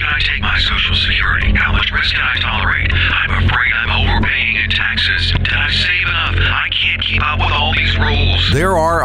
should I take my Social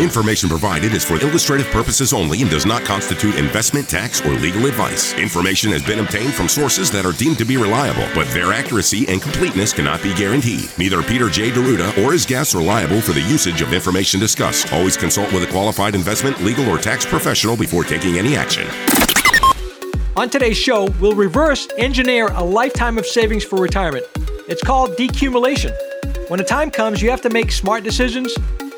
Information provided is for illustrative purposes only and does not constitute investment, tax, or legal advice. Information has been obtained from sources that are deemed to be reliable, but their accuracy and completeness cannot be guaranteed. Neither Peter J. D'Arruda or his guests are liable for the usage of information discussed. Always consult with a qualified investment, legal, or tax professional before taking any action. On today's show, we'll reverse engineer a lifetime of savings for retirement. It's called decumulation. When the time comes, you have to make smart decisions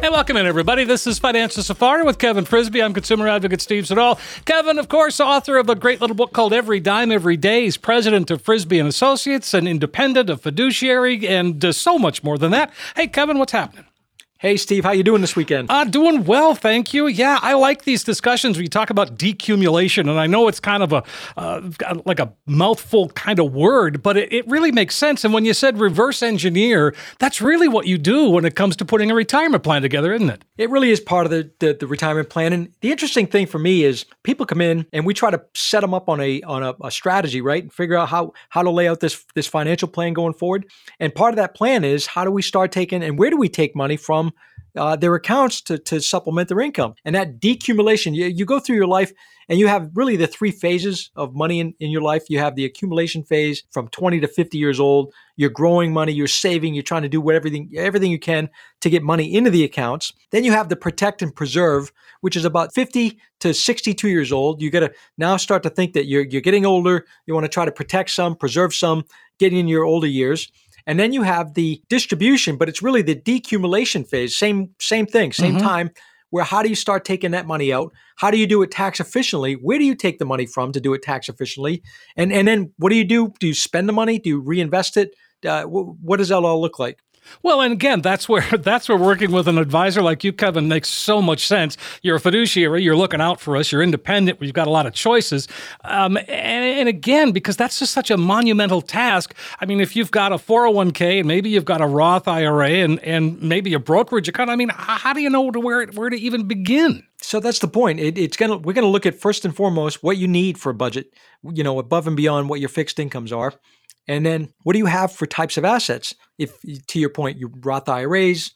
Hey, welcome in, everybody. This is Financial Safari with Kevin Frisby. I'm consumer advocate Steve Siddall. Kevin, of course, author of a great little book called Every Dime Every Day. He's president of Frisby and Associates, an independent, a fiduciary, and uh, so much more than that. Hey, Kevin, what's happening? Hey, Steve, how you doing this weekend? Uh, doing well, thank you. Yeah, I like these discussions where you talk about decumulation, and I know it's kind of a uh, like a mouthful kind of word, but it, it, really makes sense. And when you said reverse engineer, that's really what you do when it comes to putting a retirement plan together, isn't it? It really is part of the, the, the retirement plan. And the interesting thing for me is people come in and we try to set them up on a on a, a strategy, right? And figure out how how to lay out this this financial plan going forward. And part of that plan is how do we start taking and where do we take money from uh, their accounts to, to supplement their income. And that decumulation, you, you go through your life and you have really the three phases of money in, in your life. You have the accumulation phase from 20 to 50 years old. You're growing money, you're saving, you're trying to do everything, everything you can to get money into the accounts. Then you have the protect and preserve, which is about 50 to 62 years old. You got to now start to think that you're, you're getting older. You want to try to protect some, preserve some, getting in your older years. And then you have the distribution, but it's really the decumulation phase. Same same thing, same mm-hmm. time. Where how do you start taking that money out? How do you do it tax efficiently? Where do you take the money from to do it tax efficiently? And and then what do you do? Do you spend the money? Do you reinvest it? Uh, what does that all look like? Well, and again, that's where that's where working with an advisor like you, Kevin, makes so much sense. You're a fiduciary. You're looking out for us. You're independent. We've got a lot of choices. Um, and, and, again, because that's just such a monumental task. I mean, if you've got a 401k and maybe you've got a Roth IRA and and maybe a brokerage account, I mean, how do you know to where where to even begin? So that's the point. It, it's gonna we're gonna look at first and foremost what you need for a budget. You know, above and beyond what your fixed incomes are. And then what do you have for types of assets? If to your point, you Roth IRAs,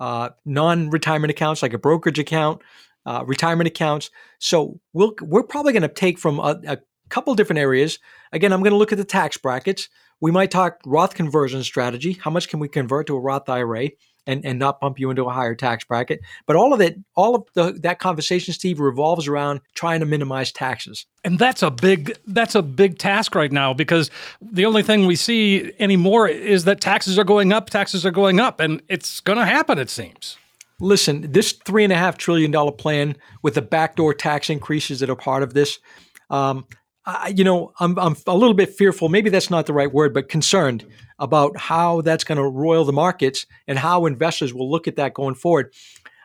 uh, non-retirement accounts like a brokerage account, uh, retirement accounts. So we'll, we're probably going to take from a, a couple different areas. Again, I'm going to look at the tax brackets. We might talk Roth conversion strategy. How much can we convert to a Roth IRA? And, and not bump you into a higher tax bracket. But all of it, all of the, that conversation, Steve, revolves around trying to minimize taxes. And that's a big that's a big task right now because the only thing we see anymore is that taxes are going up, taxes are going up, and it's going to happen. It seems. Listen, this three and a half trillion dollar plan with the backdoor tax increases that are part of this. Um, I, you know, I'm, I'm a little bit fearful. Maybe that's not the right word, but concerned about how that's going to roil the markets and how investors will look at that going forward.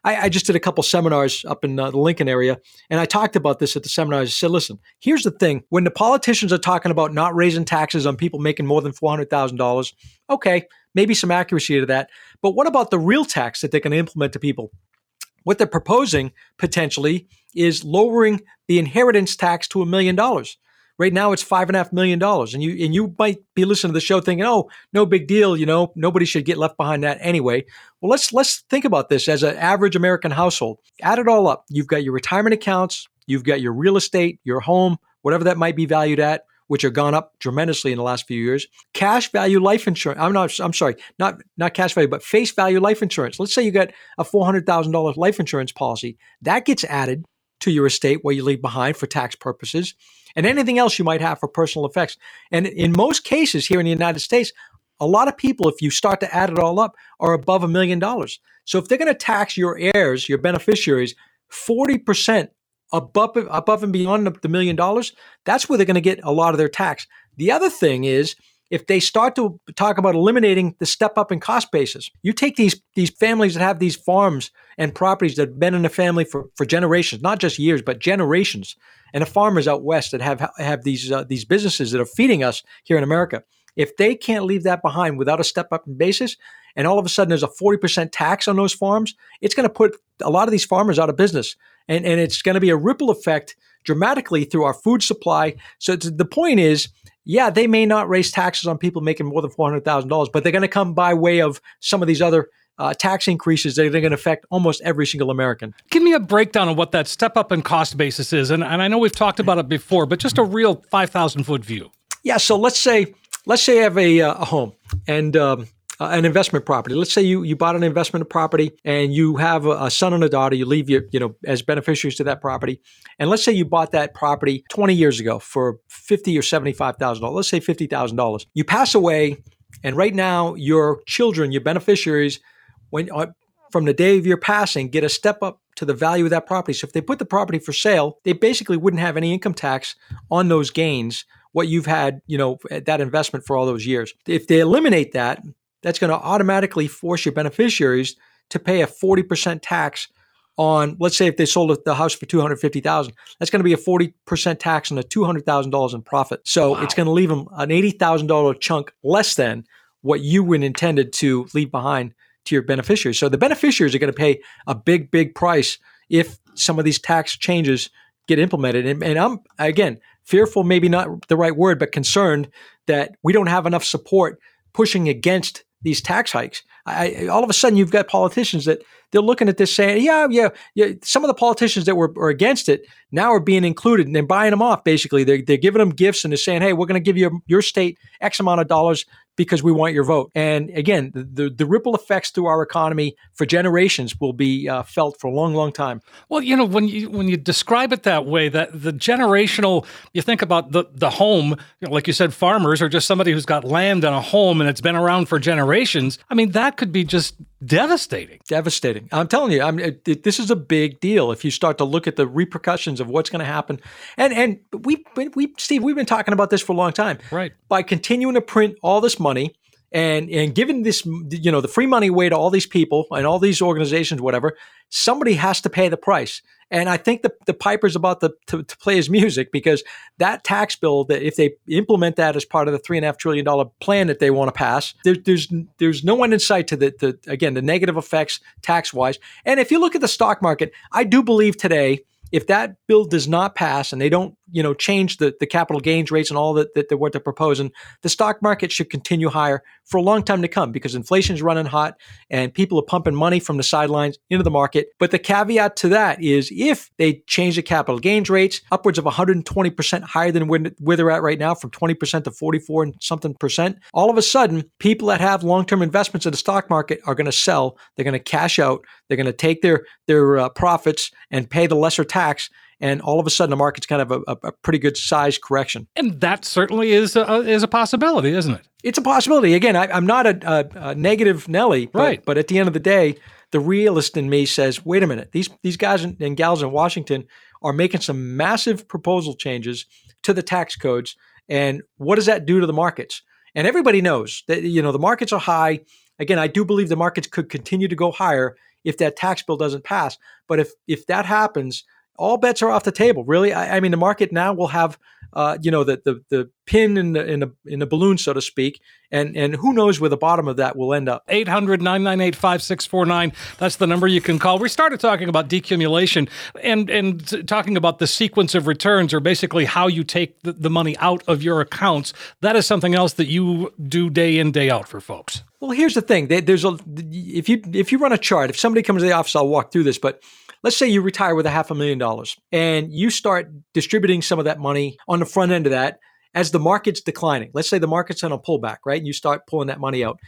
I, I just did a couple seminars up in uh, the Lincoln area, and I talked about this at the seminars. I said, listen, here's the thing: when the politicians are talking about not raising taxes on people making more than four hundred thousand dollars, okay, maybe some accuracy to that. But what about the real tax that they're going to implement to people? What they're proposing potentially is lowering the inheritance tax to a million dollars. Right now, it's five and a half million dollars, and you and you might be listening to the show thinking, "Oh, no big deal," you know, nobody should get left behind that anyway. Well, let's let's think about this as an average American household. Add it all up. You've got your retirement accounts, you've got your real estate, your home, whatever that might be valued at, which have gone up tremendously in the last few years. Cash value life insurance. I'm not. I'm sorry, not not cash value, but face value life insurance. Let's say you got a four hundred thousand dollars life insurance policy that gets added to your estate what you leave behind for tax purposes and anything else you might have for personal effects. And in most cases here in the United States, a lot of people, if you start to add it all up, are above a million dollars. So if they're going to tax your heirs, your beneficiaries, 40% above, above and beyond the million dollars, that's where they're going to get a lot of their tax. The other thing is, if they start to talk about eliminating the step up in cost basis, you take these these families that have these farms and properties that have been in the family for, for generations, not just years, but generations, and the farmers out west that have have these uh, these businesses that are feeding us here in America. If they can't leave that behind without a step up in basis, and all of a sudden there's a 40% tax on those farms, it's going to put a lot of these farmers out of business. And, and it's going to be a ripple effect dramatically through our food supply. So the point is, yeah, they may not raise taxes on people making more than $400,000, but they're going to come by way of some of these other uh, tax increases that are going to affect almost every single American. Give me a breakdown of what that step up in cost basis is. And, and I know we've talked about it before, but just a real 5,000 foot view. Yeah. So let's say, let's say I have a, uh, a home and um, uh, an investment property. Let's say you you bought an investment property and you have a, a, son and a daughter. You leave your you know as beneficiaries to that property, and let's say you bought that property 20 years ago for 50 or 75 thousand dollars. Let's say 50 thousand dollars. You pass away, and right now your children, your beneficiaries, when uh, from the day of your passing, get a step up to the value of that property. So if they put the property for sale, they basically wouldn't have any income tax on those gains what you've had, you know, that investment for all those years. If they eliminate that, that's going to automatically force your beneficiaries to pay a 40% tax on let's say if they sold the house for 250,000 that's going to be a 40% tax on the $200,000 in profit. So wow. it's going to leave them an $80,000 chunk less than what you would intended to leave behind to your beneficiaries. So the beneficiaries are going to pay a big big price if some of these tax changes get implemented. And, and I'm again fearful maybe not the right word but concerned that we don't have enough support pushing against these tax hikes. I, all of a sudden, you've got politicians that they're looking at this saying, yeah, yeah, yeah. Some of the politicians that were, were against it now are being included and they're buying them off. Basically, they're, they're giving them gifts and they're saying, hey, we're going to give you your state X amount of dollars because we want your vote. And again, the, the ripple effects to our economy for generations will be uh, felt for a long, long time. Well, you know, when you when you describe it that way, that the generational, you think about the the home, you know, like you said, farmers or just somebody who's got land and a home and it's been around for generations. I mean, that could be just devastating. Devastating. I'm telling you, I'm, it, it, this is a big deal if you start to look at the repercussions of what's going to happen. And and we we Steve, we've been talking about this for a long time. Right. By continuing to print all this money and and giving this you know the free money away to all these people and all these organizations whatever somebody has to pay the price. And i think the, the piper's about to, to, to play his music because that tax bill that if they implement that as part of the three and a half trillion dollar plan that they want to pass there, there's there's no one in sight to the, the again the negative effects tax wise and if you look at the stock market i do believe today if that bill does not pass and they don't, you know, change the, the capital gains rates and all that, that, that what they're proposing, the stock market should continue higher for a long time to come because inflation is running hot and people are pumping money from the sidelines into the market. But the caveat to that is if they change the capital gains rates upwards of 120% higher than where, where they're at right now, from 20% to 44 and something percent, all of a sudden, people that have long-term investments in the stock market are going to sell. They're going to cash out. They're going to take their their uh, profits and pay the lesser tax and all of a sudden the market's kind of a, a pretty good size correction. And that certainly is a, is a possibility, isn't it? It's a possibility. Again, I, am not a, a, a, negative Nelly, but, right. but at the end of the day, the realist in me says, wait a minute, these these guys and gals in Washington are making some massive proposal changes to the tax codes, and what does that do to the markets? And everybody knows that you know the markets are high. Again, I do believe the markets could continue to go higher if that tax bill doesn't pass. But if if that happens, all bets are off the table. Really, I, I mean, the market now will have, uh, you know, the, the the pin in the in the in the balloon, so to speak, and and who knows where the bottom of that will end up. 800-998-5649. That's the number you can call. We started talking about decumulation and and talking about the sequence of returns, or basically how you take the, the money out of your accounts. That is something else that you do day in day out for folks. Well, here's the thing. There's a if you if you run a chart, if somebody comes to the office, I'll walk through this, but let's say you retire with a half a million dollars and you start distributing some of that money on the front end of that as the market's declining. Let's say the market's on a pullback, right? And you start pulling that money out.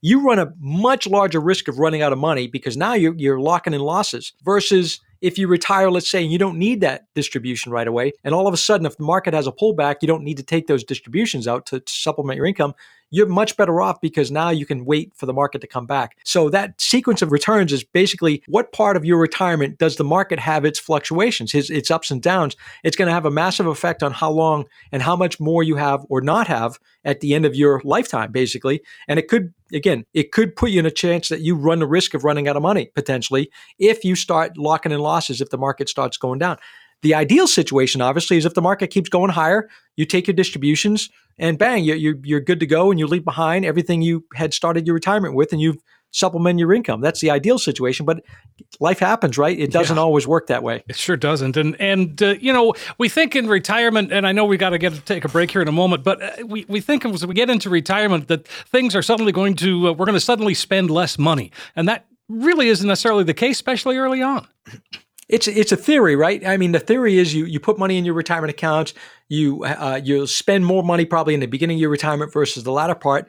You run a much larger risk of running out of money because now you're, you're locking in losses versus if you retire, let's say, you don't need that distribution right away, and all of a sudden, if the market has a pullback, you don't need to take those distributions out to, to supplement your income you're much better off because now you can wait for the market to come back. So that sequence of returns is basically what part of your retirement does the market have its fluctuations, its, its ups and downs. It's going to have a massive effect on how long and how much more you have or not have at the end of your lifetime, basically. And it could, again, it could put you in a chance that you run the risk of running out of money potentially if you start locking in losses if the market starts going down. The ideal situation, obviously, is if the market keeps going higher, you take your distributions, and bang, you're, you're, good to go, and you leave behind everything you had started your retirement with, and you've supplement your income. That's the ideal situation, but life happens, right? It doesn't yeah. always work that way. It sure doesn't. And and uh, you know, we think in retirement, and I know we got to get take a break here in a moment, but uh, we we think as we get into retirement that things are suddenly going to uh, we're going to suddenly spend less money, and that really isn't necessarily the case, especially early on it's it's a theory, right? I mean, the theory is you you put money in your retirement accounts, you uh, you'll spend more money probably in the beginning of your retirement versus the latter part.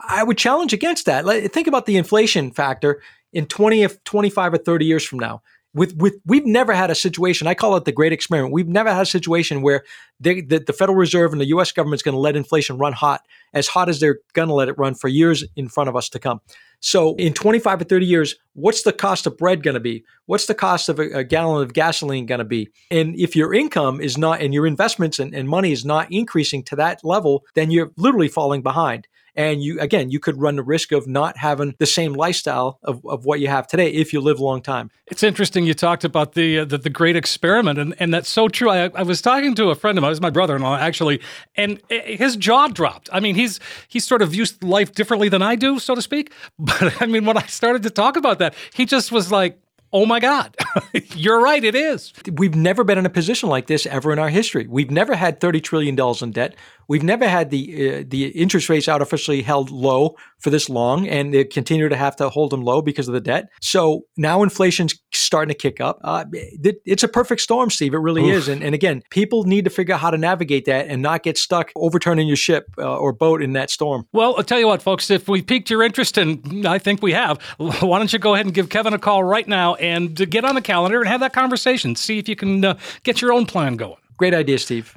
I would challenge against that. Think about the inflation factor in 20 25 or 30 years from now. With, with we've never had a situation. I call it the great experiment. We've never had a situation where they, the, the Federal Reserve and the U.S. government is going to let inflation run hot, as hot as they're going to let it run for years in front of us to come. So in 25 or 30 years, what's the cost of bread going to be? What's the cost of a, a gallon of gasoline going to be? And if your income is not, and your investments and, and money is not increasing to that level, then you're literally falling behind. And you, again, you could run the risk of not having the same lifestyle of, of what you have today if you live a long time. It's interesting you talked about the uh, the, the, great experiment, and, and that's so true. I, I was talking to a friend of mine, it was my brother in law, actually, and his jaw dropped. I mean, he's he's sort of views life differently than I do, so to speak. But I mean, when I started to talk about that, he just was like, oh my God, you're right, it is. We've never been in a position like this ever in our history. We've never had $30 trillion in debt. We've never had the uh, the interest rates artificially held low for this long, and they continue to have to hold them low because of the debt. So now inflation's starting to kick up. Uh, it, it's a perfect storm, Steve. It really Oof. is. And, and again, people need to figure out how to navigate that and not get stuck overturning your ship uh, or boat in that storm. Well, I'll tell you what, folks. If we piqued your interest, and I think we have, why don't you go ahead and give Kevin a call right now and get on the calendar and have that conversation. See if you can uh, get your own plan going. Great idea, Steve.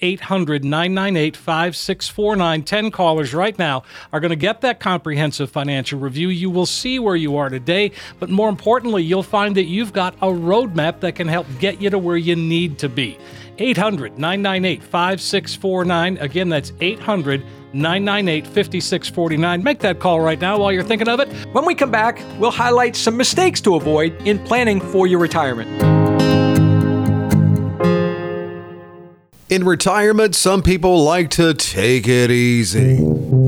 800 998 5649. 10 callers right now are going to get that comprehensive financial review. You will see where you are today, but more importantly, you'll find that you've got a roadmap that can help get you to where you need to be. 800 998 5649. Again, that's 800 998 5649. Make that call right now while you're thinking of it. When we come back, we'll highlight some mistakes to avoid in planning for your retirement. In retirement, some people like to take it easy.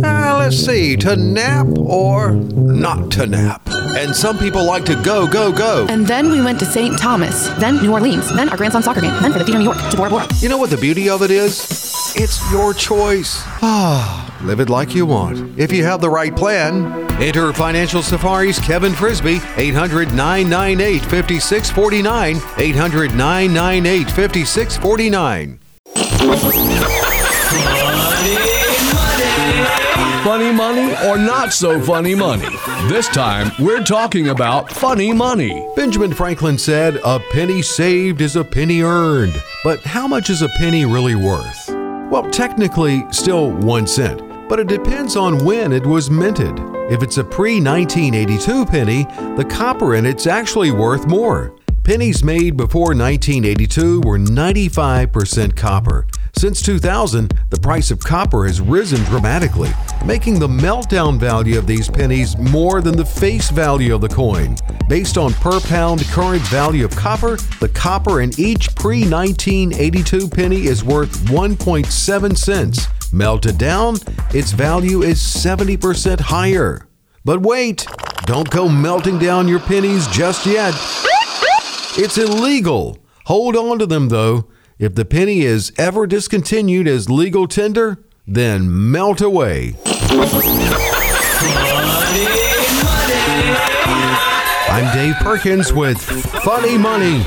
Uh, let's see, to nap or not to nap. And some people like to go, go, go. And then we went to St. Thomas, then New Orleans, then our grandson's soccer game, then for the Theater New York to Bora Bora. You know what the beauty of it is? It's your choice. Ah, live it like you want. If you have the right plan, enter Financial Safari's Kevin Frisby, 800 998 5649. 800 998 5649. Funny money or not so funny money? This time, we're talking about funny money. Benjamin Franklin said, A penny saved is a penny earned. But how much is a penny really worth? Well, technically, still one cent, but it depends on when it was minted. If it's a pre 1982 penny, the copper in it's actually worth more. Pennies made before 1982 were 95% copper. Since 2000, the price of copper has risen dramatically, making the meltdown value of these pennies more than the face value of the coin. Based on per pound current value of copper, the copper in each pre 1982 penny is worth 1.7 cents. Melted down, its value is 70% higher. But wait, don't go melting down your pennies just yet. It's illegal. Hold on to them though. If the penny is ever discontinued as legal tender, then melt away. I'm Dave Perkins with Funny Money.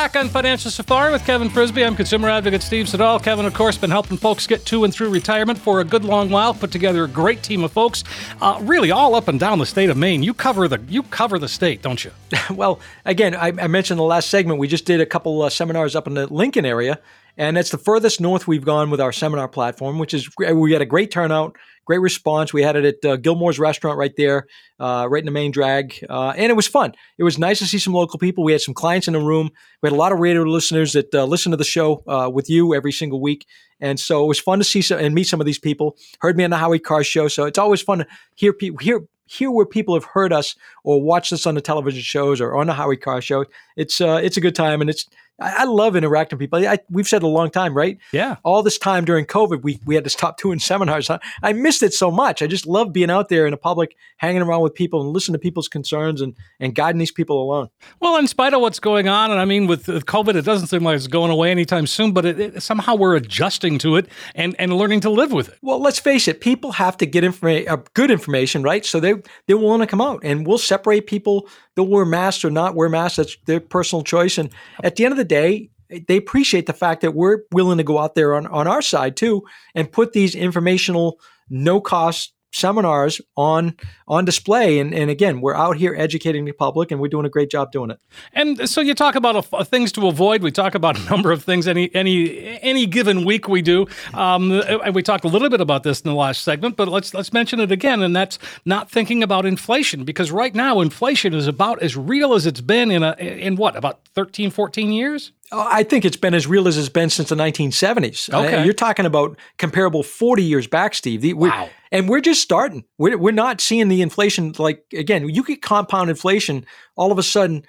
Back on Financial Safari with Kevin Frisby. I'm consumer advocate Steve Siddall. Kevin, of course, been helping folks get to and through retirement for a good long while. Put together a great team of folks, uh, really all up and down the state of Maine. You cover the you cover the state, don't you? well, again, I, I, mentioned the last segment we just did a couple uh, seminars up in the Lincoln area, and it's the furthest north we've gone with our seminar platform, which is we had a great turnout great response. We had it at uh, Gilmore's restaurant right there, uh, right in the main drag, uh, and it was fun. It was nice to see some local people. We had some clients in the room. We had a lot of radio listeners that uh, listen to the show uh, with you every single week, and so it was fun to see some, and meet some of these people. Heard me on the Howie Carr show, so it's always fun to hear people hear hear where people have heard us or watched us on the television shows or on the Howie Carr show. It's uh, it's a good time, and it's I, I love interacting with people. I, we've said a long time, right? Yeah. All this time during COVID, we, we had to stop doing seminars. I, I missed it so much. I just love being out there in the public, hanging around with people and listening to people's concerns and, and guiding these people along. Well, in spite of what's going on, and I mean, with, with COVID, it doesn't seem like it's going away anytime soon, but it, it, somehow we're adjusting to it and, and learning to live with it. Well, let's face it, people have to get informa- uh, good information, right? So they, they want to come out and we'll separate people. They'll wear masks or not wear masks. That's their personal choice. And at the end of the day, they appreciate the fact that we're willing to go out there on, on our side too and put these informational, no cost seminars on on display. And, and again we're out here educating the public and we're doing a great job doing it. And so you talk about a, a things to avoid. We talk about a number of things any any any given week we do. Um, and we talked a little bit about this in the last segment but let's let's mention it again. And that's not thinking about inflation because right now inflation is about as real as it's been in a in what about 13 14 years I think it's been as real as it's been since the 1970s. Okay. Uh, you're talking about comparable 40 years back, Steve. The, wow. And we're just starting. We're, we're not seeing the inflation like, again, you get compound inflation, all of a sudden,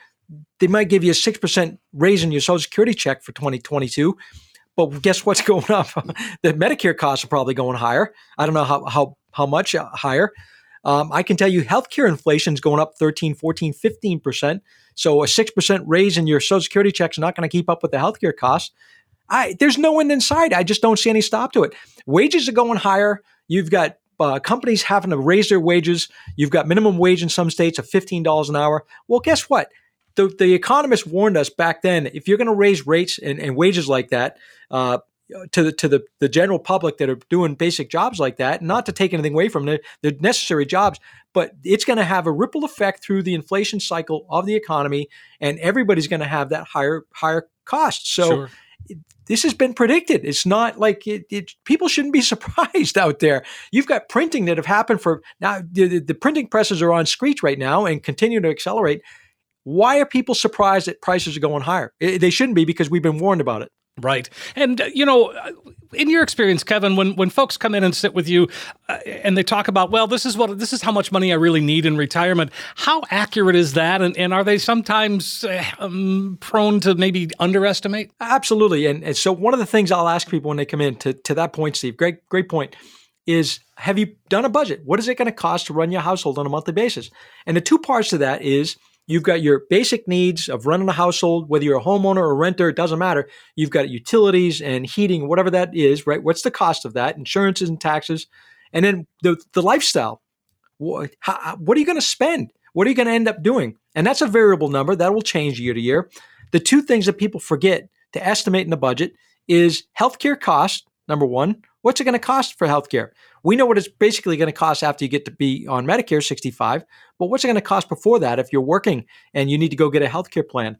they might give you a 6% raise in your Social Security check for 2022. But guess what's going up? the Medicare costs are probably going higher. I don't know how, how, how much uh, higher. Um, I can tell you healthcare inflation is going up 13, 14, 15%. So a 6% raise in your Social Security check is not going to keep up with the healthcare costs. I, there's no end in sight. I just don't see any stop to it. Wages are going higher. You've got uh, companies having to raise their wages. You've got minimum wage in some states of $15 an hour. Well, guess what? The, the economists warned us back then if you're going to raise rates and, and, wages like that, uh, to the to the, the general public that are doing basic jobs like that, not to take anything away from them, they're necessary jobs, but it's going to have a ripple effect through the inflation cycle of the economy, and everybody's going to have that higher higher cost. So. Sure. This has been predicted. It's not like it, it, people shouldn't be surprised out there. You've got printing that have happened for now. The, the printing presses are on screech right now and continue to accelerate. Why are people surprised that prices are going higher? They shouldn't be because we've been warned about it. Right. And, uh, you know, uh, in your experience, Kevin, when, when folks come in and sit with you uh, and they talk about, well, this is what, this is how much money I really need in retirement, how accurate is that? And, and are they sometimes uh, um, prone to maybe underestimate? Absolutely. And, and so one of the things I'll ask people when they come in to, to that point, Steve, great, great point, is have you done a budget? What is it going to cost to run your household on a monthly basis? And the two parts to that is You've got your basic needs of running a household, whether you're a homeowner or a renter, it doesn't matter. You've got utilities and heating, whatever that is, right? What's the cost of that? Insurances and taxes. And then the, the lifestyle. What, what are you going to spend? What are you going to end up doing? And that's a variable number that will change year to year. The two things that people forget to estimate in the budget is healthcare cost, number one. What's it going to cost for healthcare? We know what it's basically going to cost after you get to be on Medicare 65, but what's it going to cost before that if you're working and you need to go get a healthcare plan?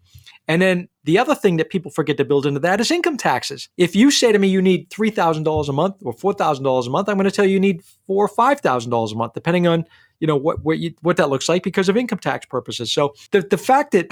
And then The other thing that people forget to build into that is income taxes. If you say to me you need $3,000 a month or $4,000 a month, I'm going to tell you you need four or $5,000 a month, depending on, you know, what, what, you, what that looks like because of income tax purposes. So the, the fact that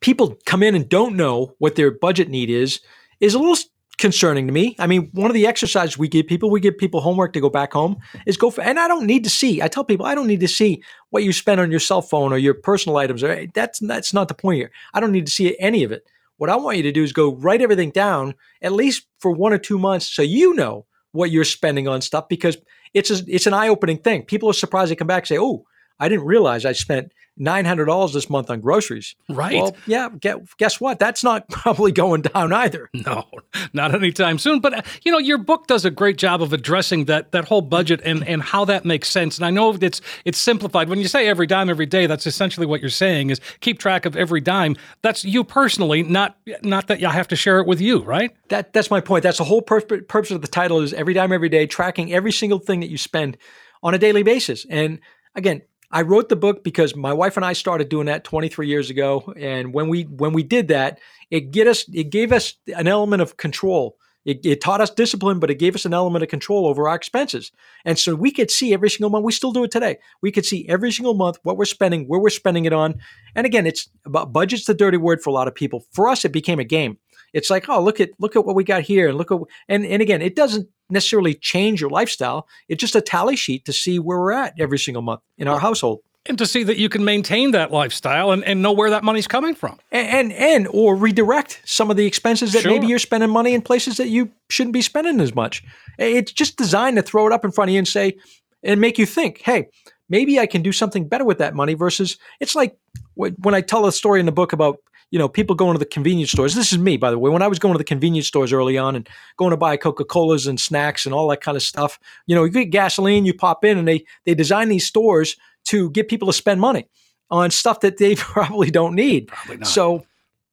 people come in and don't know what their budget need is, is a little concerning to me. I mean, one of the exercises we give people, we give people homework to go back home, is go for, and I don't need to see. I tell people I don't need to see what you spend on your cell phone or your personal items. Or that's that's not the point here. I don't need to see any of it. What I want you to do is go write everything down at least for one or two months, so you know what you're spending on stuff because it's a, it's an eye opening thing. People are surprised they come back and say, "Oh, I didn't realize I spent nine hundred dollars this month on groceries. Right. Well, yeah. guess what? That's not probably going down either. No, not anytime soon. But uh, you know, your book does a great job of addressing that that whole budget and and how that makes sense. And I know it's it's simplified. When you say every dime every day, that's essentially what you're saying is keep track of every dime. That's you personally, not not that you have to share it with you, right? That that's my point. That's the whole pur- purpose of the title is every dime every day, tracking every single thing that you spend on a daily basis. And again, I wrote the book because my wife and I started doing that 23 years ago, and when we when we did that, it get us it gave us an element of control. It, it, taught us discipline, but it gave us an element of control over our expenses. And so we could see every single month. We still do it today. We could see every single month what we're spending, where we're spending it on. And again, it's about budget's the dirty word for a lot of people. For us, it became a game. It's like, oh, look at look at what we got here, and look at and and again, it doesn't necessarily change your lifestyle. It's just a tally sheet to see where we're at every single month in our household. And to see that you can maintain that lifestyle and, and know where that money's coming from. And, and, and or redirect some of the expenses that sure. maybe you're spending money in places that you shouldn't be spending as much. It's just designed to throw it up in front of you and say and make you think, hey, maybe I can do something better with that money versus it's like when I tell a story in the book about you know, people going to the convenience stores. This is me, by the way. When I was going to the convenience stores early on and going to buy Coca Colas and snacks and all that kind of stuff, you know, you get gasoline, you pop in, and they they design these stores to get people to spend money on stuff that they probably don't need. Probably so.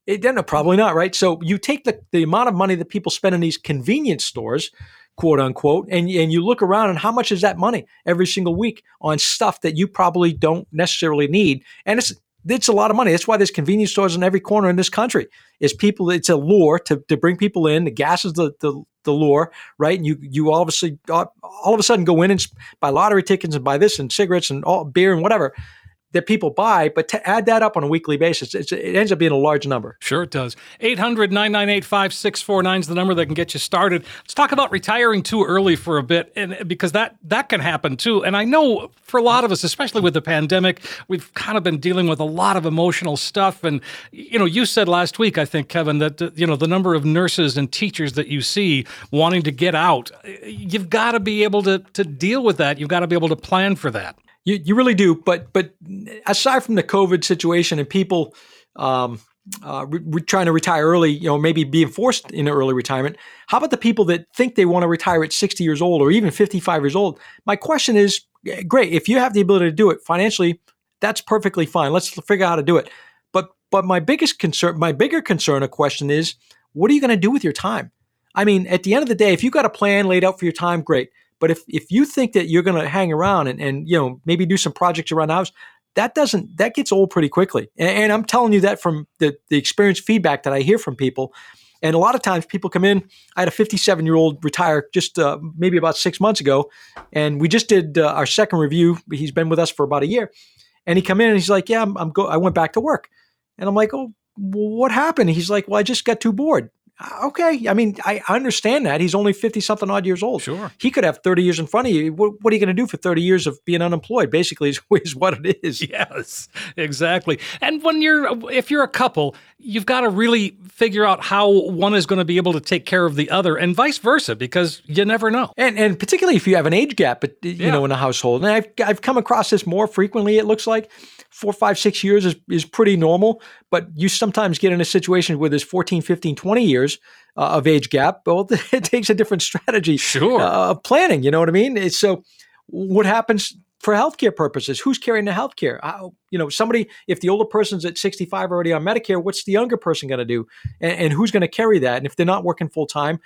Eh, it, no, probably not, right? So you take the, the amount of money that people spend in these convenience stores, quote unquote, and, and you look around and how much is that money every single week on stuff that you probably don't necessarily need. And it's it's a lot of money. That's why there's convenience stores in every corner in this country. Is people? It's a lure to, to bring people in. The gas is the, the the lure, right? And you you all of a sudden all of a sudden go in and buy lottery tickets and buy this and cigarettes and all beer and whatever that people buy, but to add that up on a weekly basis, it ends up being a large number. Sure, it does. 800 998 5649 is the number that can get you started. Let's talk about retiring too early for a bit, and because that, that can happen too. And I know for a lot of us, especially with the pandemic, we've kind of been dealing with a lot of emotional stuff. And, you know, you said last week, I think, Kevin, that, you know, the number of nurses and teachers that you see wanting to get out, you've got to be able to, to deal with that. You've got to be able to plan for that. You, you really do. But but aside from the COVID situation and people um, uh, re- trying to retire early, you know, maybe being forced into early retirement, how about the people that think they want to retire at 60 years old or even 55 years old? My question is great. If you have the ability to do it financially, that's perfectly fine. Let's figure out how to do it. But but my biggest concern, my bigger concern or question is, what are you going to do with your time? I mean, at the end of the day, if you got a plan laid out for your time, great. But if if you think that you're going to hang around and, and you know maybe do some projects around the house, that doesn't that gets old pretty quickly. And, and I'm telling you that from the the experience feedback that I hear from people. And a lot of times people come in. I had a 57 year old retire just uh, maybe about six months ago, and we just did uh, our second review. He's been with us for about a year, and he come in and he's like, "Yeah, I'm, I'm go. I went back to work," and I'm like, "Oh, what happened?" He's like, "Well, I just got too bored." Uh, okay, I mean, I understand that he's only fifty something odd years old. Sure, he could have thirty years in front of you. What, what are you going to do for thirty years of being unemployed? Basically, is, is what it is. Yes, exactly. And when you're, if you're a couple, you've got to really figure out how one is going to be able to take care of the other, and vice versa, because you never know. And and particularly if you have an age gap, but you yeah. know, in a household, and I've I've come across this more frequently. It looks like four, five, six years is, is pretty normal, but you sometimes get in a situation where there's 14, 15, 20 years uh, of age gap. Well, it takes a different strategy sure. uh, of planning. You know what I mean? So, what happens for healthcare purposes? Who's carrying the healthcare? How, you know, somebody, if the older person's at 65 already on Medicare, what's the younger person going to do? And, and, who's going to carry that? And if they're not working full time,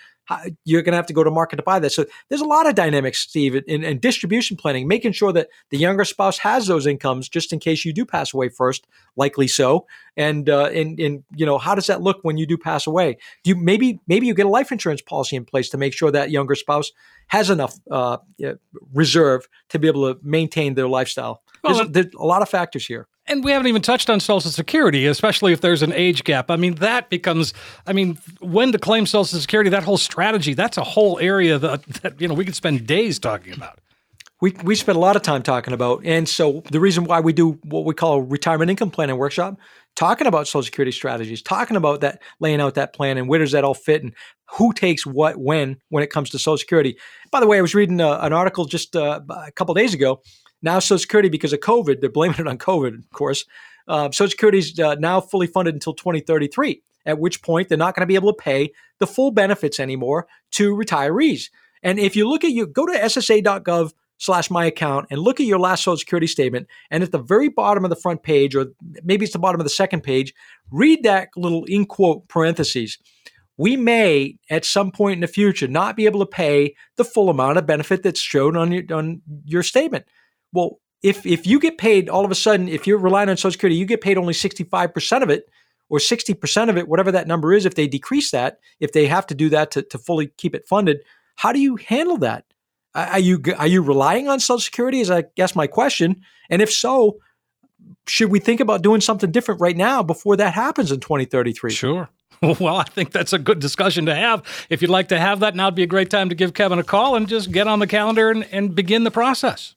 you're going to have to go to market to buy that. So there's a lot of dynamics, Steve, in, in distribution planning, making sure that the younger spouse has those incomes just in case you do pass away first, likely so. And uh, and and you know how does that look when you do pass away? Do you maybe maybe you get a life insurance policy in place to make sure that younger spouse has enough uh, reserve to be able to maintain their lifestyle. Well, there's, there's a lot of factors here. And we haven't even touched on Social Security, especially if there's an age gap. I mean, that becomes, I mean, when to claim Social Security, that whole strategy, that's a whole area that, that you know, we could spend days talking about. We, we spend a lot of time talking about. And so the reason why we do what we call a retirement income planning workshop, talking about Social Security strategies, talking about that, laying out that plan and where does that all fit and who takes what when when it comes to Social Security. By the way, I was reading a, uh, an article just uh, a couple days ago now, Social Security, because of COVID, they're blaming it on COVID, of course. Uh, Social Security is uh, now fully funded until 2033, at which point they're not going to be able to pay the full benefits anymore to retirees. And if you look at you, go to ssa.gov slash my account and look at your last Social Security statement. And at the very bottom of the front page, or maybe it's the bottom of the second page, read that little in quote parentheses. We may, at some point in the future, not be able to pay the full amount of benefit that's shown on your on your statement. Well, if if you get paid all of a sudden, if you're relying on Social Security, you get paid only 65% of it or 60% of it, whatever that number is, if they decrease that, if they have to do that to, to fully keep it funded, how do you handle that? Are you are you relying on Social Security? Is I guess my question. And if so, should we think about doing something different right now before that happens in 2033? Sure. Well, I think that's a good discussion to have. If you'd like to have that, now would be a great time to give Kevin a call and just get on the calendar and, and begin the process.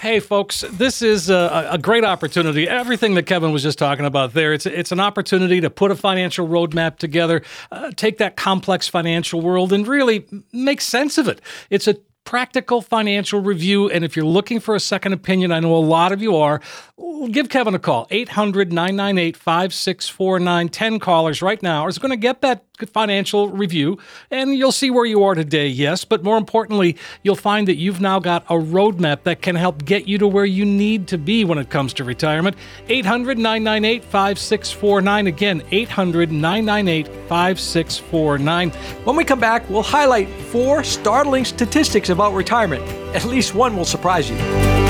Hey, folks, this is a, a, great opportunity. Everything that Kevin was just talking about there, it's, it's an opportunity to put a financial roadmap together, uh, take that complex financial world and really make sense of it. It's a practical financial review. And if you're looking for a second opinion, I know a lot of you are, give Kevin a call. 800 998 5649. 10 callers right now is going to get that financial review and you'll see where you are today, yes. But more importantly, you'll find that you've now got a roadmap that can help get you to where you need to be when it comes to retirement. 800 998 5649. Again, 800 998 5649. When we come back, we'll highlight four startling statistics about retirement. At least one will surprise you.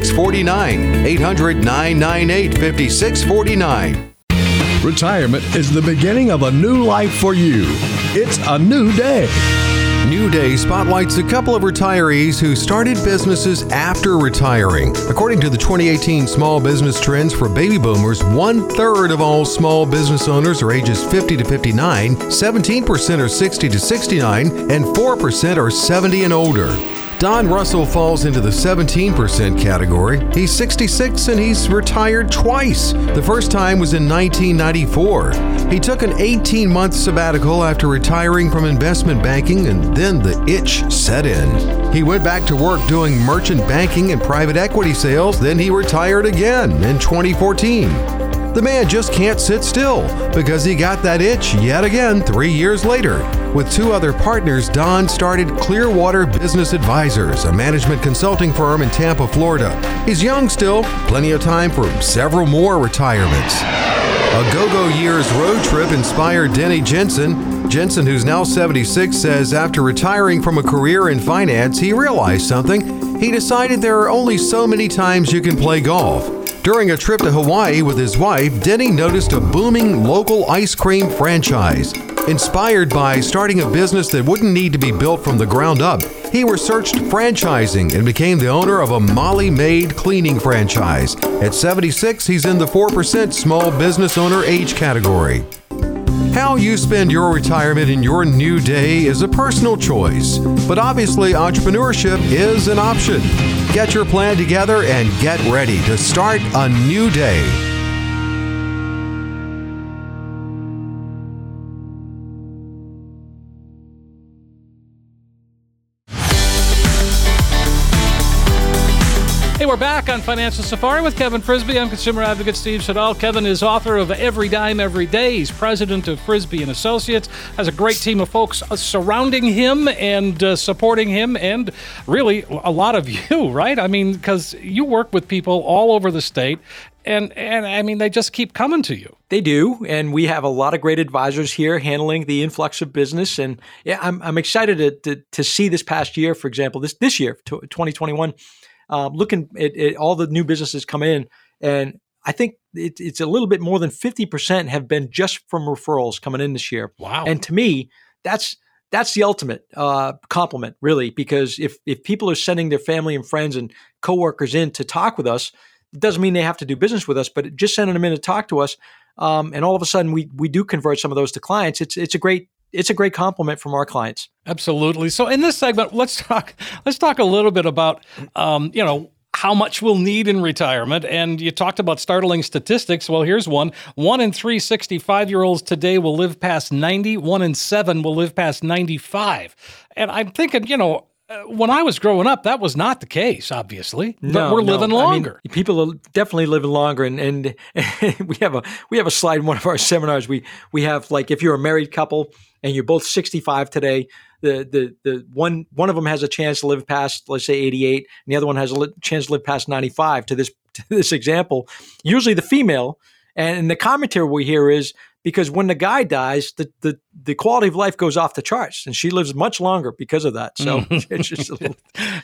5649. 800 998 5649. Retirement is the beginning of a new life for you. It's a new day. New Day spotlights a couple of retirees who started businesses after retiring. According to the 2018 Small Business Trends for Baby Boomers, one third of all small business owners are ages 50 to 59, 17% are 60 to 69, and 4% are 70 and older. Don Russell falls into the 17% category. He's 66 and he's retired twice. The first time was in 1994. He took an 18 month sabbatical after retiring from investment banking, and then the itch set in. He went back to work doing merchant banking and private equity sales, then he retired again in 2014. The man just can't sit still because he got that itch yet again three years later. With two other partners, Don started Clearwater Business Advisors, a management consulting firm in Tampa, Florida. He's young still, plenty of time for several more retirements. A go go years road trip inspired Denny Jensen. Jensen, who's now 76, says after retiring from a career in finance, he realized something. He decided there are only so many times you can play golf. During a trip to Hawaii with his wife, Denny noticed a booming local ice cream franchise. Inspired by starting a business that wouldn't need to be built from the ground up, he researched franchising and became the owner of a Molly Maid cleaning franchise. At 76, he's in the 4% small business owner age category. How you spend your retirement in your new day is a personal choice, but obviously, entrepreneurship is an option. Get your plan together and get ready to start a new day. We're back on Financial Safari with Kevin Frisby. I'm consumer advocate Steve Siddall. Kevin is author of Every Dime Every Day. He's president of Frisby and Associates. Has a great team of folks uh, surrounding him and uh, supporting him, and really a lot of you, right? I mean, because you work with people all over the state, and and I mean, they just keep coming to you. They do, and we have a lot of great advisors here handling the influx of business. And yeah, I'm, I'm excited to, to, to see this past year, for example, this this year, 2021 um, looking at, at, all the new businesses come in, and I think it, it's a little bit more than 50% have been just from referrals coming in this year. Wow. And to me, that's that's the ultimate uh, compliment, really, because if if people are sending their family and friends and coworkers in to talk with us, it doesn't mean they have to do business with us, but just sending them in to talk to us, um, and all of a sudden we we do convert some of those to clients. It's it's a great it's a great compliment from our clients. Absolutely. So in this segment, let's talk let's talk a little bit about um, you know how much we'll need in retirement. And you talked about startling statistics. Well, here's one. One in three 65 year olds today will live past 90. One in seven will live past 95. And I'm thinking, you know, uh, when I was growing up, that was not the case, obviously. But no, we're no. living longer. I mean, people are definitely living longer, and, and we have a we have a slide in one of our seminars. We we have like if you're a married couple and you're both 65 today, the the the one one of them has a chance to live past let's say 88, and the other one has a li- chance to live past 95. To this to this example, usually the female, and the commentary we hear is because when the guy dies, the, the, the quality of life goes off the charts, and she lives much longer because of that. So it's just a little,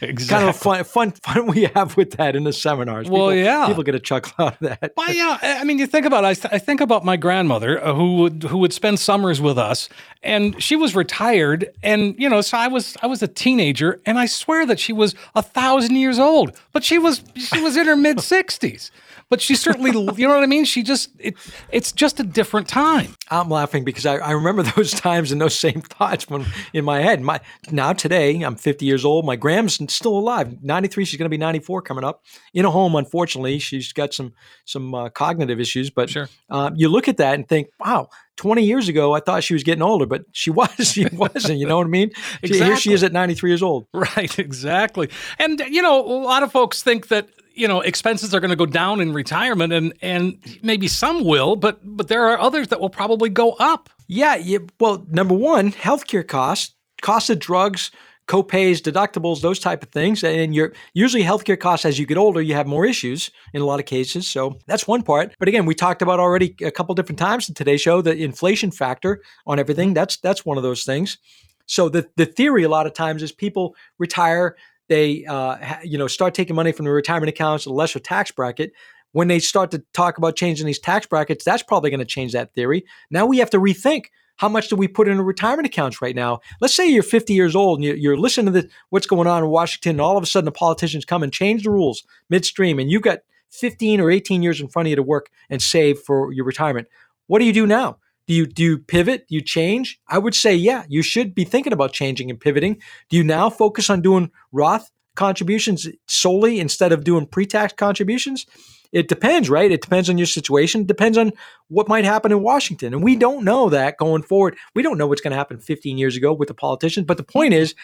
exactly. kind of a fun, fun fun we have with that in the seminars. Well, people, yeah, people get a chuckle out of that. Well, yeah. I mean, you think about it. I, th- I think about my grandmother uh, who would who would spend summers with us, and she was retired, and you know, so I was I was a teenager, and I swear that she was a thousand years old, but she was she was in her mid sixties but she certainly, you know what I mean? She just, it, it's just a different time. I'm laughing because I, I remember those times and those same thoughts when in my head. My now today I'm 50 years old. My gram's still alive. 93. She's going to be 94 coming up. In a home, unfortunately, she's got some some uh, cognitive issues. But sure. uh, you look at that and think, wow. 20 years ago, I thought she was getting older, but she was. She wasn't. You know what I mean? exactly. Here she is at 93 years old. Right. Exactly. And you know, a lot of folks think that you know expenses are going to go down in retirement and and maybe some will but but there are others that will probably go up. Yeah, yeah well number one healthcare costs cost of drugs co-pays deductibles those type of things and your usually healthcare costs as you get older you have more issues in a lot of cases so that's one part. But again we talked about already a couple different times in today's show the inflation factor on everything. That's that's one of those things. So the the theory a lot of times is people retire they uh, you know start taking money from the retirement accounts a lesser tax bracket. When they start to talk about changing these tax brackets that's probably going to change that theory. Now we have to rethink how much do we put into retirement accounts right now. Let's say you're 50 years old and you're, you're listening to the, what's going on in washington and all of a sudden the politicians come and change the rules midstream and you've got 15 or 18 years in front of you to work and save for your retirement. What do you do now do you do you pivot? Do you change? I would say, yeah, you should be thinking about changing and pivoting. Do you now focus on doing Roth contributions solely instead of doing pre-tax contributions? It depends, right? It depends on your situation. It depends on what might happen in Washington. And we don't know that going forward. We don't know what's going to happen 15 years ago with the politicians. But the point is,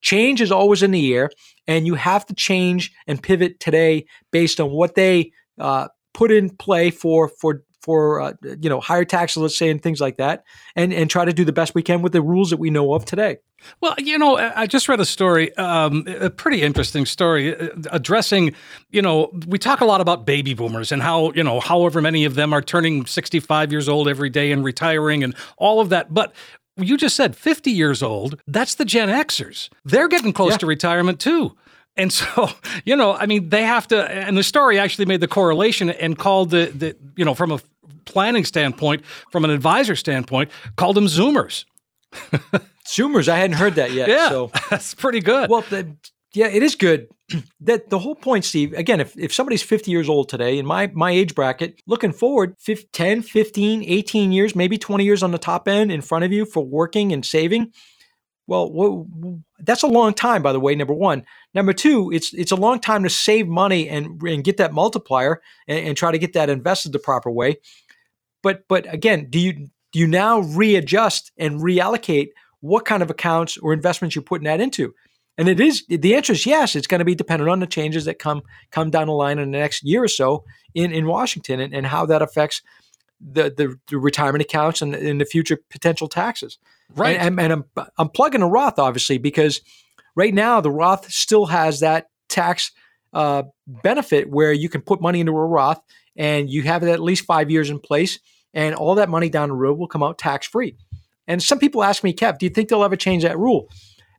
change is always in the air, and you have to change and pivot today based on what they uh, put in play for for for uh, you know higher taxes, let's say, and things like that, and and try to do the best we can with the rules that we know of today. Well, you know, I just read a story, um, a pretty interesting story uh, addressing, you know, we talk a lot about baby boomers and how, you know, however many of them are turning 65 years old every day and retiring and all of that. But you just said 50 years old, that's the Gen Xers. They're getting close Yeah. to retirement too. And so, you know, I mean, they have to, and the story actually made the correlation and called the, the you know, from a planning standpoint, from an advisor standpoint, called them Zoomers. Zoomers, I hadn't heard that yet. Yeah, So that's pretty good. Well, the, yeah, it is good. that the whole point, Steve, again, if, if somebody's 50 years old today in my, my age bracket, looking forward 15, 10, 15, 18 years, maybe 20 years on the top end in front of you for working and saving, well, that's a long time, by the way, number one. Number two, it's it's a long time to save money and, and get that multiplier and, and try to get that invested the proper way. But but again, do you do you now readjust and reallocate what kind of accounts or investments you're putting that into? And it is the answer is yes. It's going to be dependent on the changes that come come down the line in the next year or so in, in Washington and, and how that affects the, the, the retirement accounts and, and the future potential taxes. Right. And, and I'm I'm plugging a Roth obviously because right now the Roth still has that tax uh, benefit where you can put money into a Roth and you have it at least five years in place, and all that money down the road will come out tax free. And some people ask me, Kev, do you think they'll ever change that rule?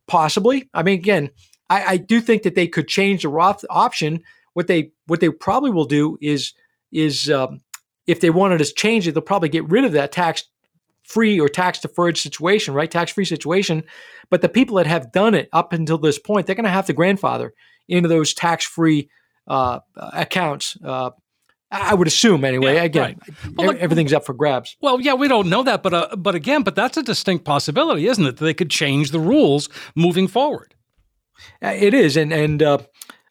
Possibly. I mean, again, I, I do think that they could change the Roth option. What they what they probably will do is is um, if they wanted to change it, they'll probably get rid of that tax free or tax deferred situation, right? Tax free situation. But the people that have done it up until this point, they're going to have to grandfather into those tax free uh, accounts. Uh, I would assume anyway. Yeah, Again, right. Well, look- everything's up for grabs. Well, yeah, we don't know that, but uh, but again, but that's a distinct possibility, isn't it? That they could change the rules moving forward. Uh, It is, and and uh,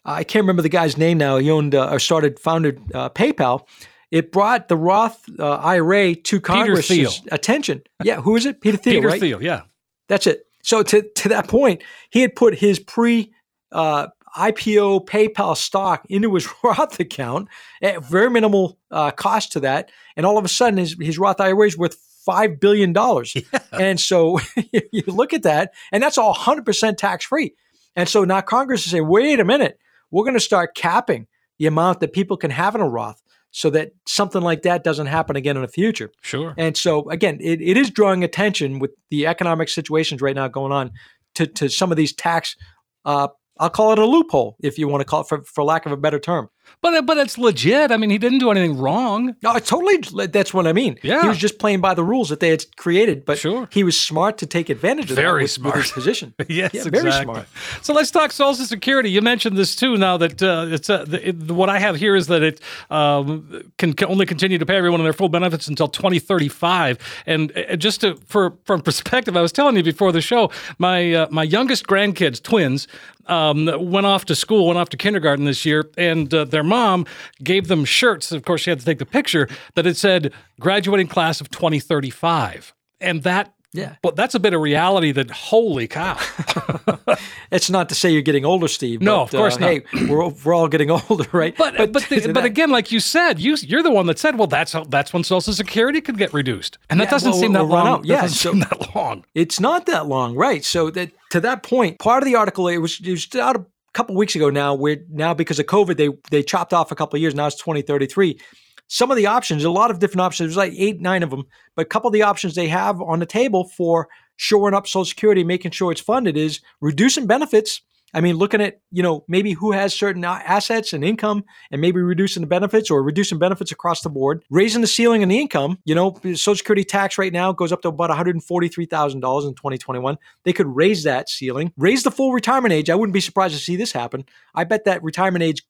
I can't remember the guy's name now. He owned uh, or started founded uh, PayPal. It brought the Roth uh, IRA to Congress' attention. Yeah, who is it? Peter Thiel, Peter right? Thiel, yeah. That's it. So to to that point, he had put his pre uh, IPO PayPal stock into his Roth account at very minimal uh, cost to that, and all of a sudden his his Roth IRA is worth five billion dollars. And so you look at that, and that's all hundred percent tax free. And so now Congress is saying, wait a minute, we're going to start capping the amount that people can have in a Roth. So that something like that doesn't happen again in the future. Sure. And so again, it, it is drawing attention with the economic situations right now going on to, to some of these tax uh, I'll call it a loophole if you want to call it for, for lack of a better term. But but it's legit. I mean, he didn't do anything wrong. No, it's totally that's what I mean. Yeah. He was just playing by the rules that they had created, but Sure. he was smart to take advantage of Very that with, with his smart. position. yes, yeah, exactly. very smart. So let's talk Social Security. You mentioned this too. Now that uh, it's uh, the, it, what I have here is that it um, can, can only continue to pay everyone their full benefits until 2035. And uh, just to, for from perspective, I was telling you before the show, my uh, my youngest grandkids, twins, um, went off to school, went off to kindergarten this year, and uh, their mom gave them shirts. Of course, she had to take the picture that it said "graduating class of 2035," and that. Yeah. but that's a bit of reality. That holy cow! It's not to say you're getting older, Steve. No, but, of course uh, not. Hey, we're, we're all getting older, right? But but but, the, but again, like you said, you you're the one that said, well, that's how, that's when Social Security could get reduced, and that Yeah, doesn't well, seem that long. out. Yeah, doesn't so- seem that long. It's not that long, right? So that to that point, part of the article it was, it was out a couple weeks ago now. Where now because of COVID, they they chopped off a couple of years. Now it's twenty thirty three. Some of the options, a lot of different options. There's like eight, nine of them, but a couple of the options they have on the table for shoring up Social Security, making sure it's funded, is reducing benefits. I mean, looking at you know maybe who has certain assets and income, and maybe reducing the benefits or reducing benefits across the board, raising the ceiling on the income. You know, Social Security tax right now goes up to about one hundred forty-three thousand dollars in twenty twenty-one. They could raise that ceiling, raise the full retirement age. I wouldn't be surprised to see this happen. I bet that retirement age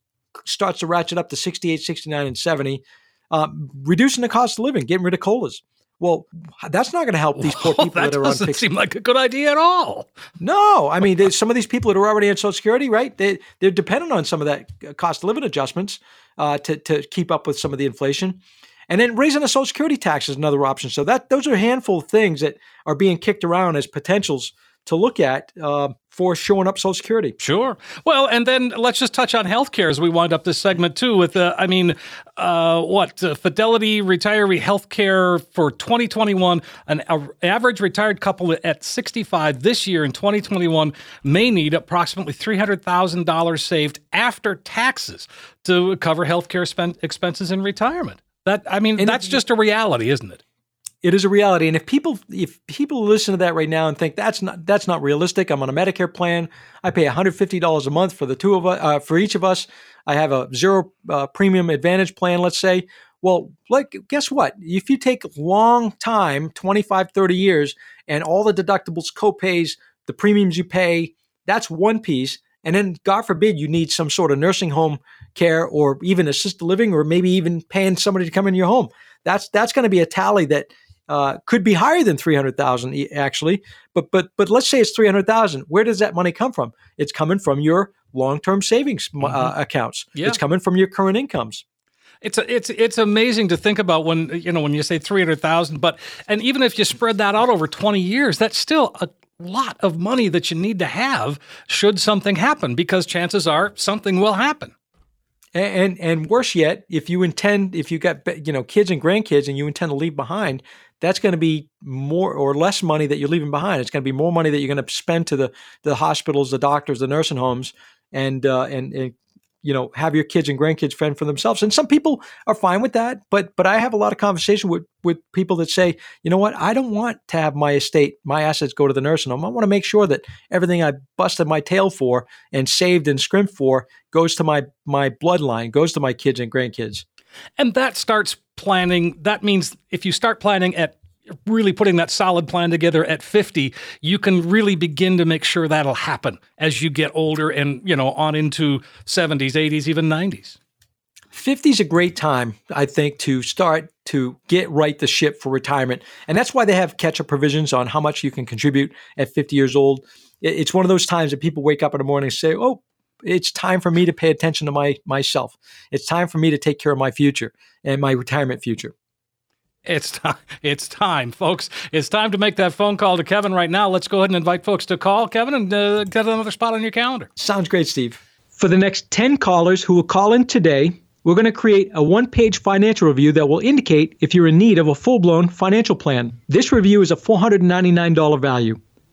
starts to ratchet up to 68, 69, and 70. Um, reducing the cost of living, getting rid of colas. Well, that's not going to help these poor people that that, are on That doesn't seem like a good idea at all. no, I mean, there's some of these people that are already on Social Security, right? They they're dependent on some of that uh, cost of living adjustments uh, to to keep up with some of the inflation, and then raising the Social Security tax is another option. So that those are a handful of things that are being kicked around as potentials to look at uh, for showing up Social Security. Sure. Well, and then let's just touch on healthcare as we wind up this segment too. With uh, I mean, uh, what uh, Fidelity retiree healthcare for 2021, an average retired couple at 65 this year in 2021 may need approximately $300,000 saved after taxes to cover healthcare spend, expenses in retirement. That I mean, and that's it, just a reality, isn't it? It is a reality. And if people if people listen to that right now and think that's not that's not realistic, I'm on a Medicare plan. I pay $150 a month for the two of us uh, for each of us. I have a zero uh, premium advantage plan, let's say. Well, like guess what? If you take long time, 25, 30 years, and all the deductibles, copays, the premiums you pay, that's one piece. And then, God forbid, you need some sort of nursing home care or even assisted living, or maybe even paying somebody to come in your home. That's that's going to be a tally that uh, could be higher than 300,000 actually, but but but let's say it's 300,000. Where does that money come from? It's coming from your long-term savings uh, mm-hmm. uh, accounts. Yeah. It's coming from your current incomes. It's a, it's it's amazing to think about when you know when you say 300,000 but and even if you spread that out over 20 years that's still a lot of money that you need to have should something happen because chances are something will happen. And, and, and worse yet, if you intend, if you got you know kids and grandkids, and you intend to leave behind, that's going to be more or less money that you're leaving behind. It's going to be more money that you're going to spend to the the hospitals, the doctors, the nursing homes, and uh, and, and you know have your kids and grandkids fend for themselves. And some people are fine with that but but i have a lot of conversation with with people that say you know what? I don't want to have my estate my assets go to the nursing home. I want to make sure that everything i busted my tail for and saved and scrimped for goes to my my bloodline goes to my kids and grandkids. And that starts planning that means if you start planning at really putting that solid plan together at 50 you can really begin to make sure that'll happen as you get older and you know on into 70s 80s even 90s 50 is a great time i think to start to get right the ship for retirement. And that's why they have catch-up provisions on how much you can contribute at 50 years old. It's one of those times that people wake up in the morning and say oh it's time for me to pay attention to my myself it's time for me to take care of my future and my retirement future it's time. It's time, folks. It's time to make that phone call to Kevin right now. Let's go ahead and invite folks to call Kevin and uh, get another spot on your calendar. Sounds great, Steve. For the next 10 callers who will call in today, we're going to create a one page financial review that will indicate if you're in need of a full blown financial plan. This review is a $499 value.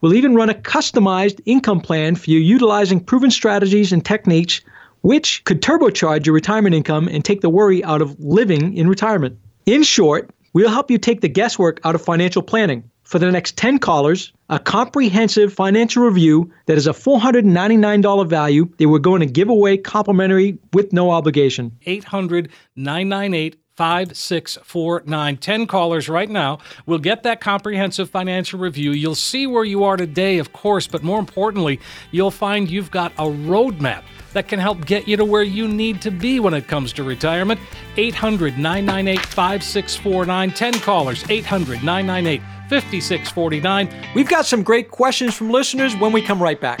We'll even run a customized income plan for you utilizing proven strategies and techniques which could turbocharge your retirement income and take the worry out of living in retirement. In short, we'll help you take the guesswork out of financial planning for the next 10 callers a comprehensive financial review that is a $499 value that we're going to give away complimentary with no obligation. 800 998 5649. 10 callers right now We'll get that comprehensive financial review. You'll see where you are today, of course, but more importantly, you'll find you've got a roadmap that can help get you to where you need to be when it comes to retirement. 800 998 5649. 10 callers, 800 998 5649. We've got some great questions from listeners when we come right back.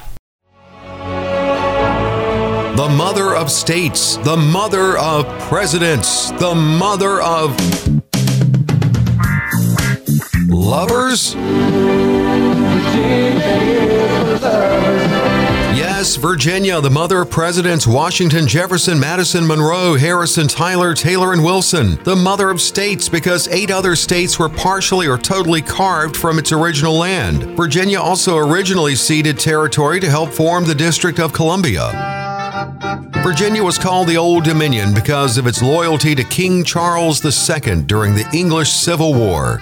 mother of states, the mother of presidents, the mother of lovers. Yes, Virginia, the mother of Presidents Washington, Jefferson, Madison, Monroe, Harrison, Tyler, Taylor, and Wilson. The mother of states because eight other states were partially or totally carved from its original land. Virginia also originally ceded territory to help form the District of Columbia. Virginia was called the Old Dominion because of its loyalty to King Charles II during the English Civil War.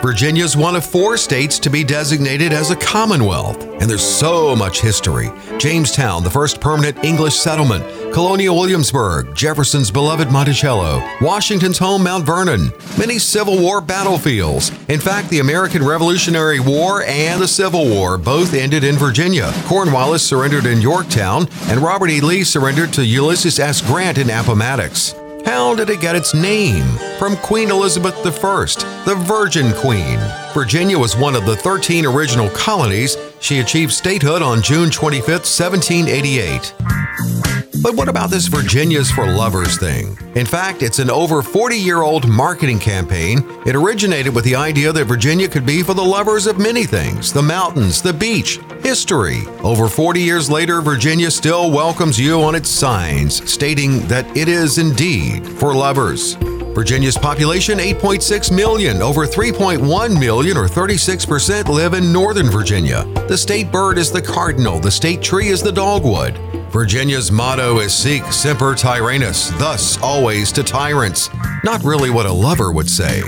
Virginia is one of four states to be designated as a Commonwealth, and there's so much history. Jamestown, the first permanent English settlement, Colonial Williamsburg, Jefferson's beloved Monticello, Washington's home Mount Vernon, many Civil War battlefields. In fact, the American Revolutionary War and the Civil War both ended in Virginia. Cornwallis surrendered in Yorktown, and Robert E. Lee surrendered to Ulysses S. Grant in Appomattox. How did it get its name? From Queen Elizabeth I, the Virgin Queen. Virginia was one of the 13 original colonies. She achieved statehood on June 25, 1788. But what about this Virginia's for Lovers thing? In fact, it's an over 40 year old marketing campaign. It originated with the idea that Virginia could be for the lovers of many things the mountains, the beach, history. Over 40 years later, Virginia still welcomes you on its signs, stating that it is indeed for lovers. Virginia's population 8.6 million, over 3.1 million or 36% live in Northern Virginia. The state bird is the cardinal, the state tree is the dogwood. Virginia's motto is Sic Semper Tyrannis, thus always to tyrants. Not really what a lover would say.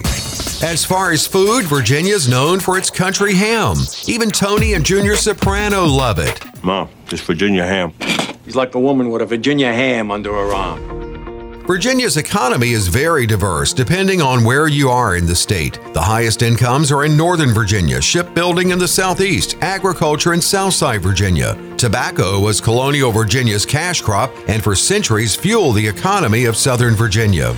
As far as food, Virginia's known for its country ham. Even Tony and Junior Soprano love it. Mom, this Virginia ham. He's like a woman with a Virginia ham under her arm. Virginia's economy is very diverse depending on where you are in the state. The highest incomes are in Northern Virginia, shipbuilding in the Southeast, agriculture in Southside Virginia. Tobacco was colonial Virginia's cash crop and for centuries fueled the economy of Southern Virginia.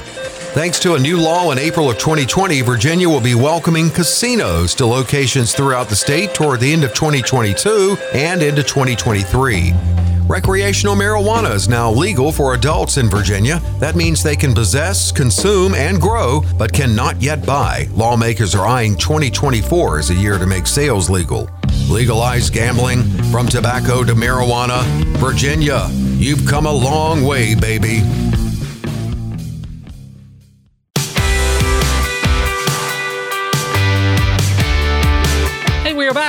Thanks to a new law in April of 2020, Virginia will be welcoming casinos to locations throughout the state toward the end of 2022 and into 2023. Recreational marijuana is now legal for adults in Virginia. That means they can possess, consume, and grow, but cannot yet buy. Lawmakers are eyeing 2024 as a year to make sales legal. Legalize gambling from tobacco to marijuana. Virginia, you've come a long way, baby.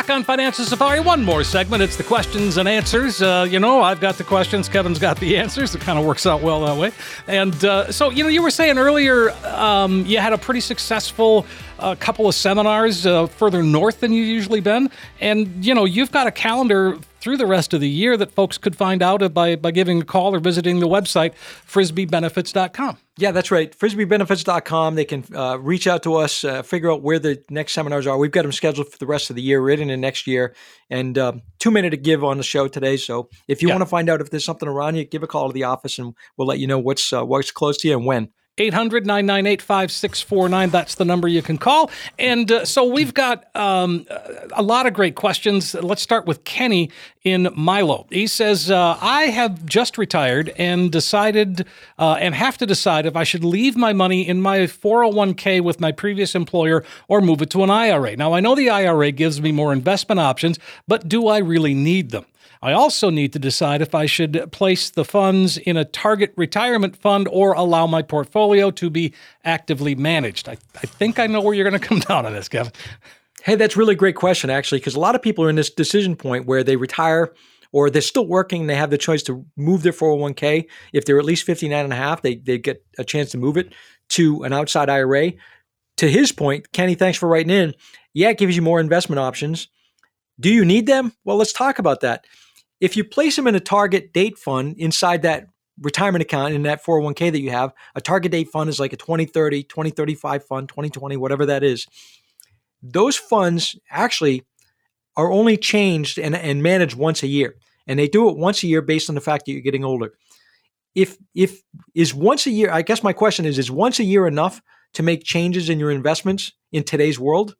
Back on Financial Safari. One more segment. It's the questions and answers. Uh, you know, I've got the questions, Kevin's got the answers. It kind of works out well that way. And uh, so, you know, you were saying earlier um, you had a pretty successful uh, couple of seminars uh, further north than you've usually been. And, you know, you've got a calendar through the rest of the year that folks could find out by, by giving a call or visiting the website, frisbeebenefits.com. Yeah, that's right. Frisbeebenefits.com. They can uh, reach out to us, uh, figure out where the next seminars are. We've got them scheduled for the rest of the year, right into next year. And um, two minute to give on the show today. So if you yeah. want to find out if there's something around you, give a call to the office and we'll let you know what's uh, what's close to you and when. 800 998 5649. That's the number you can call. And uh, so we've got um, a lot of great questions. Let's start with Kenny in Milo. He says, uh, I have just retired and decided uh, and have to decide if I should leave my money in my 401k with my previous employer or move it to an IRA. Now, I know the IRA gives me more investment options, but do I really need them? I also need to decide if I should place the funds in a target retirement fund or allow my portfolio to be actively managed. I, I think I know where you're going to come down on this, Kevin. Hey, that's really great question, actually, because a lot of people are in this decision point where they retire or they're still working and they have the choice to move their 401k if they're at least 59 and a half they, they get a chance to move it to an outside ira to his point kenny thanks for writing in. Yeah it gives you more investment options. Do you need them? Well let's talk about that if you place them in a target date fund inside that retirement account in that 401k that you have, a target date fund is like a 2030, 2035 fund, 2020, whatever that is. Those funds actually are only changed and, and managed once a year. And they do it once a year based on the fact that you're getting older. If if is once a year, I guess my question is, is once a year enough to make changes in your investments in today's world?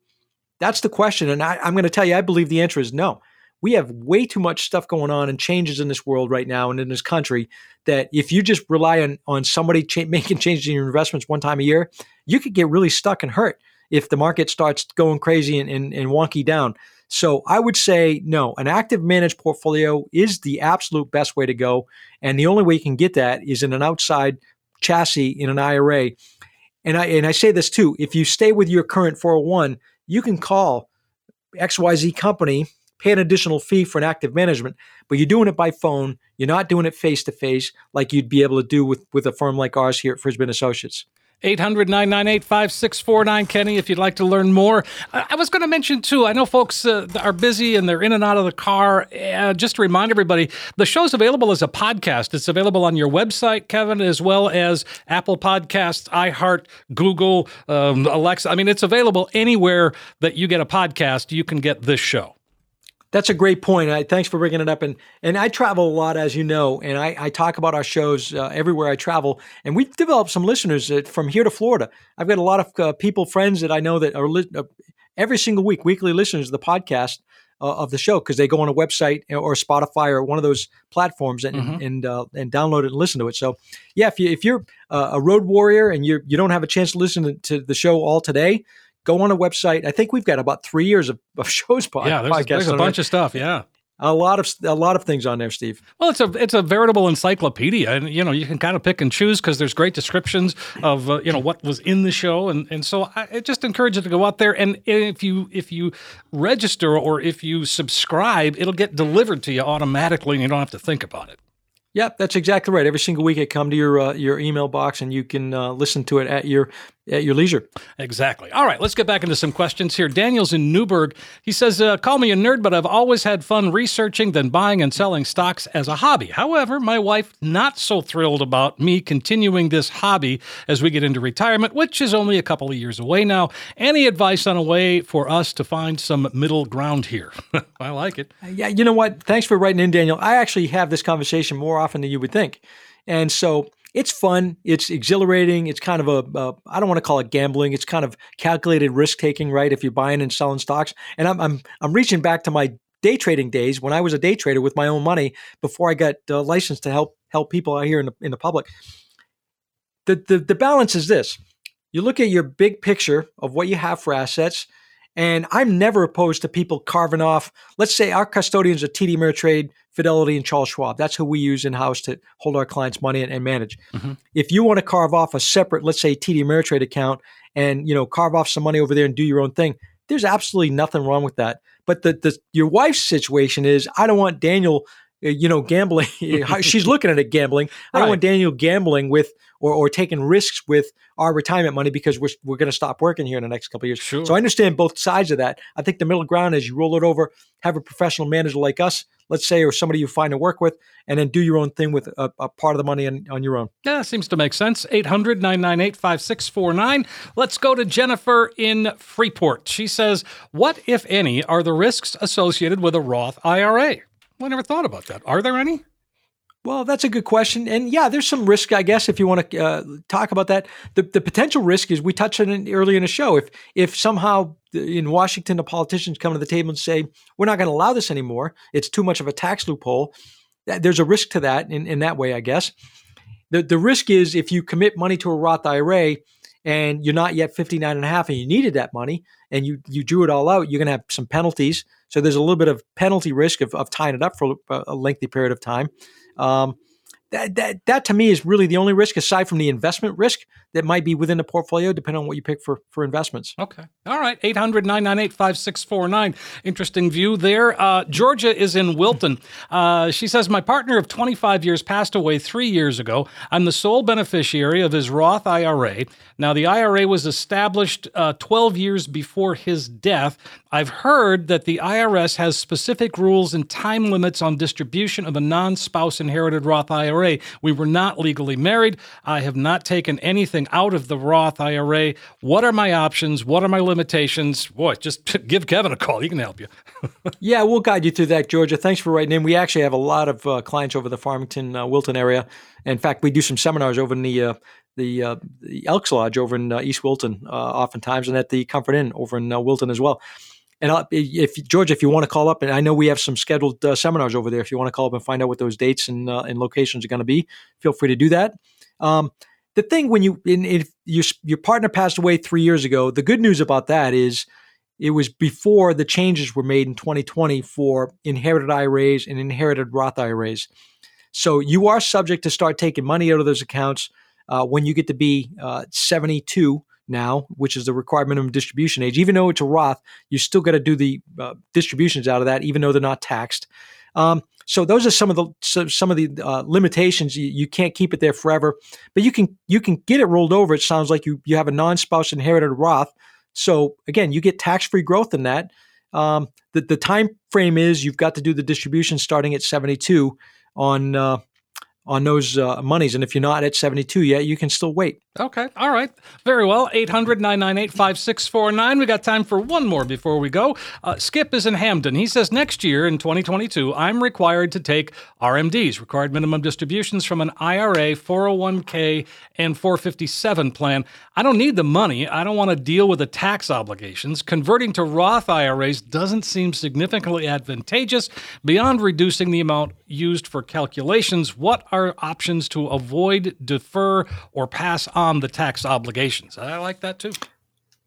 That's the question. And I, I'm going to tell you, I believe the answer is no we have way too much stuff going on and changes in this world right now and in this country that if you just rely on on somebody cha- making changes in your investments one time a year, you could get really stuck and hurt if the market starts going crazy and, and, and wonky down. So I would say no, an active managed portfolio is the absolute best way to go. And the only way you can get that is in an outside chassis in an IRA. And I and I say this too, if you stay with your current 401, you can call XYZ company, pay an additional fee for an active management, but you're doing it by phone. You're not doing it face to face like you'd be able to do with, with a firm like ours here at Frisbin Associates. 800 998 5649. Kenny, if you'd like to learn more. I was going to mention, too, I know folks uh, are busy and they're in and out of the car. Uh, just to remind everybody, the show's available as a podcast. It's available on your website, Kevin, as well as Apple Podcasts, iHeart, Google, um, Alexa. I mean, it's available anywhere that you get a podcast, you can get this show. That's a great point. I, thanks for bringing it up. And and I travel a lot, as you know, and I, I talk about our shows uh, everywhere I travel. And we've developed some listeners uh, from here to Florida. I've got a lot of uh, people, friends that I know that are li- uh, every single week, weekly listeners of the podcast uh, of the show because they go on a website or Spotify or one of those platforms and mm-hmm. and uh, and download it and listen to it. So yeah, if you if you're a road warrior and you you don't have a chance to listen to the show all today go on a website. I think we've got about three years of, of shows. Pod, yeah, there's, there's a bunch of stuff. Yeah. A lot of a lot of things on there, Steve. Well, it's a it's a veritable encyclopedia, and you know you can kind of pick and choose because there's great descriptions of uh, you know what was in the show, and and so I, I just encourage you to go out there and if you if you register or if you subscribe, it'll get delivered to you automatically, and you don't have to think about it. Yep, that's exactly right. Every single week it come to your uh, your email box, and you can uh, listen to it at your at your leisure. Exactly. All right, let's get back into some questions here. Daniel's in Newburgh. He says, uh, "Call me a nerd, but I've always had fun researching then buying and selling stocks as a hobby. However, my wife not so thrilled about me continuing this hobby as we get into retirement, which is only a couple of years away now. Any advice on a way for us to find some middle ground here? I like it. Uh, yeah, you know what? Thanks for writing in, Daniel. I actually have this conversation more often than you would think, and so." It's fun. It's exhilarating. It's kind of a a I don't want to call it gambling. It's kind of calculated risk taking, right? If you're buying and selling stocks, and I'm I'm I'm reaching back to my day trading days when I was a day trader with my own money before I got uh, licensed to help help people out here in the in the public. The, the the balance is this: you look at your big picture of what you have for assets. And I'm never opposed to people carving off. Let's say our custodians are TD Ameritrade, Fidelity, and Charles Schwab. That's who we use in house to hold our clients' money and, and manage. Mm-hmm. If you want to carve off a separate, let's say TD Ameritrade account, and you know carve off some money over there and do your own thing, there's absolutely nothing wrong with that. But the, the your wife's situation is, I don't want Daniel Uh, you know, gambling. she's looking at it gambling. I don't want Daniel gambling with or, or taking risks with our retirement money because we're, we're going to stop working here in the next couple years. Sure. So I understand both sides of that. I think the middle ground is you roll it over, have a professional manager like us, let's say, or somebody you find to work with, and then do your own thing with a, a part of the money on, on your own. Yeah, seems to make sense. 800 998 5649. Let's go to Jennifer in Freeport. She says, What, if any, are the risks associated with a Roth IRA? I never thought about that. Are there any? Well, that's a good question, and yeah, there's some risk, I guess, if you want to uh, talk about that. The, the potential risk is we touched on it earlier in the show. If if somehow in Washington the politicians come to the table and say we're not going to allow this anymore, it's too much of a tax loophole. There's a risk to that in, in that way, I guess. The the risk is if you commit money to a Roth IRA and you're not yet 59 and a half and you needed that money and you you drew it all out, you're going to have some penalties. So there's a little bit of penalty risk of, of tying it up for a lengthy period of time. Um, that, that, that to me is really the only risk aside from the investment risk that might be within the portfolio, depending on what you pick for, for investments. Okay. All right. 800 998 5649. Interesting view there. Uh, Georgia is in Wilton. Uh, she says, My partner of 25 years passed away three years ago. I'm the sole beneficiary of his Roth IRA. Now, the IRA was established uh, 12 years before his death. I've heard that the IRS has specific rules and time limits on distribution of a non spouse inherited Roth IRA. We were not legally married. I have not taken anything out of the Roth IRA. What are my options? What are my limitations? Boy, just give Kevin a call. He can help you. yeah, we'll guide you through that, Georgia. Thanks for writing in. We actually have a lot of uh, clients over the Farmington, uh, Wilton area. In fact, we do some seminars over in the uh, the, uh, the Elks Lodge over in uh, East Wilton, uh, oftentimes, and at the Comfort Inn over in uh, Wilton as well. And I'll, if George, if you want to call up, and I know we have some scheduled uh, seminars over there. If you want to call up and find out what those dates and uh, and locations are going to be, feel free to do that. Um, the thing when you in, if your your partner passed away three years ago, the good news about that is it was before the changes were made in 2020 for inherited IRAs and inherited Roth IRAs. So you are subject to start taking money out of those accounts uh, when you get to be uh, 72 now, which is the required minimum distribution age. Even though it's a Roth, you still got to do the uh, distributions out of that, even though they're not taxed. Um, so those are some of the so, some of the uh, limitations. You, you, can't keep it there forever, but you can you can get it rolled over. It sounds like you you have a non-spouse inherited Roth. So again, you get tax-free growth in that. Um, the the time frame is you've got to do the distribution starting at 72 on uh, on those uh, monies. And if you're not at 72 yet, you can still wait. Okay. All right. Very well. 800 998 5649. We got time for one more before we go. Uh, Skip is in Hampden. He says next year in 2022, I'm required to take RMDs, required minimum distributions from an IRA, 401k, and 457 plan. I don't need the money. I don't want to deal with the tax obligations. Converting to Roth IRAs doesn't seem significantly advantageous beyond reducing the amount used for calculations. What are options to avoid, defer, or pass on the tax obligations? I like that too.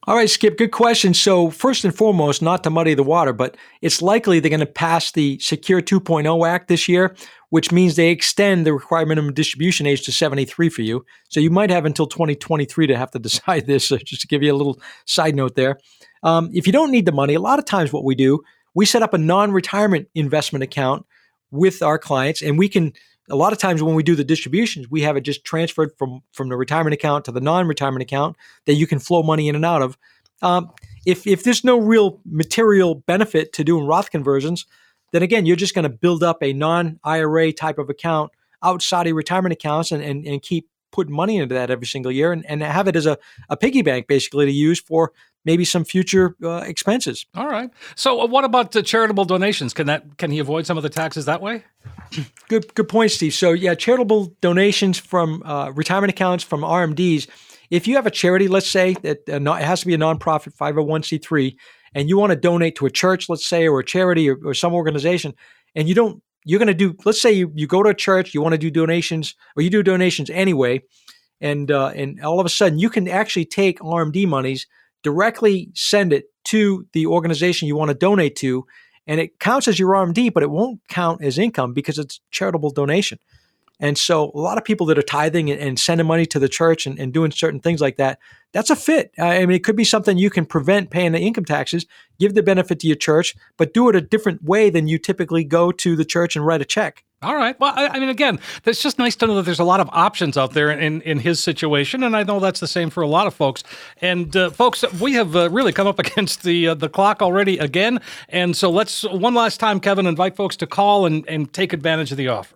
All right, Skip, good question. So, first and foremost, not to muddy the water, but it's likely they're going to pass the Secure 2.0 Act this year, which means they extend the required minimum distribution age to 73 for you. So, you might have until 2023 to have to decide this, So just to give you a little side note there. Um, if you don't need the money, a lot of times what we do, we set up a non retirement investment account with our clients and we can a lot of times when we do the distributions, we have it just transferred from from the retirement account to the non-retirement account that you can flow money in and out of. Um, if if there's no real material benefit to doing Roth conversions, then again you're just going to build up a non-IRA type of account outside of retirement accounts and, and, and keep putting money into that every single year and, and have it as a, a piggy bank basically to use for maybe some future uh, expenses. All right. So, uh, what about the charitable donations? Can that can he avoid some of the taxes that way? Good, good point, Steve. So, yeah, charitable donations from uh, retirement accounts from RMDs. If you have a charity, let's say that uh, it has to be a nonprofit 501c3, and you want to donate to a church, let's say, or a charity or, or some organization, and you don't, you're going to do. Let's say you, you go to a church, you want to do donations, or you do donations anyway, and uh, and all of a sudden you can actually take RMD monies directly send it to the organization you want to donate to. And it counts as your RMD, but it won't count as income because it's charitable donation. And so a lot of people that are tithing and, and sending money to the church and, and, doing certain things like that, that's a fit. I mean, it could be something you can prevent paying the income taxes, give the benefit to your church, but do it a different way than you typically go to the church and write a check. All right. Well, I, I mean, again, it's just nice to know that there's a lot of options out there in, in his situation, and I know that's the same for a lot of folks. And uh, folks, we have uh, really come up against the uh, the clock already again, and so let's one last time, Kevin, invite folks to call and, and take advantage of the offer.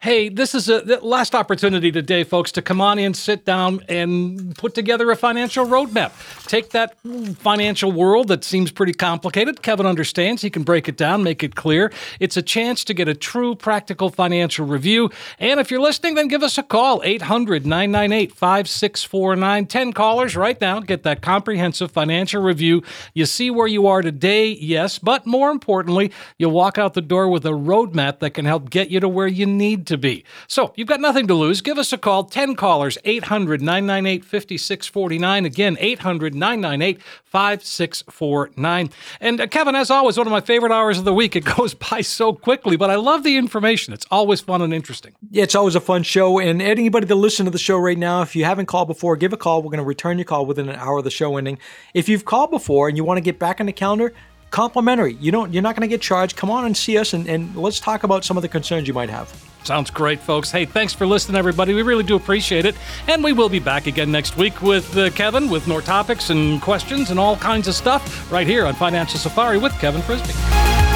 hey, this is a last opportunity today, folks, to come on in, sit down, and put together a financial roadmap. Take that financial world that seems pretty complicated. Kevin understands. He can break it down, make it clear. It's a chance to get a true practical financial review. And if you're listening, then give us a call 800 998 5649. 10 callers right now. Get that comprehensive financial review. You see where you are today, yes, but more importantly, you'll walk out the door with a roadmap that can help get you to where you need to be. So you've got nothing to lose. Give us a call. 10 callers, 800 998 5649. Again, 800 998 5649. And uh, Kevin, as always, one of my favorite hours of the week. It goes by so quickly, but I love the information. It's always fun and interesting. Yeah, it's always a fun show. And anybody that listen to the show right now, if you haven't called before, give a call. We're going to return your call within an hour of the show ending. If you've called before and you want to get back on the calendar, complimentary. You don't. You're not going to get charged. Come on and see us, and, and let's talk about some of the concerns you might have. Sounds great, folks. Hey, thanks for listening, everybody. We really do appreciate it. And we will be back again next week with uh, Kevin with more topics and questions and all kinds of stuff right here on Financial Safari with Kevin Frisby.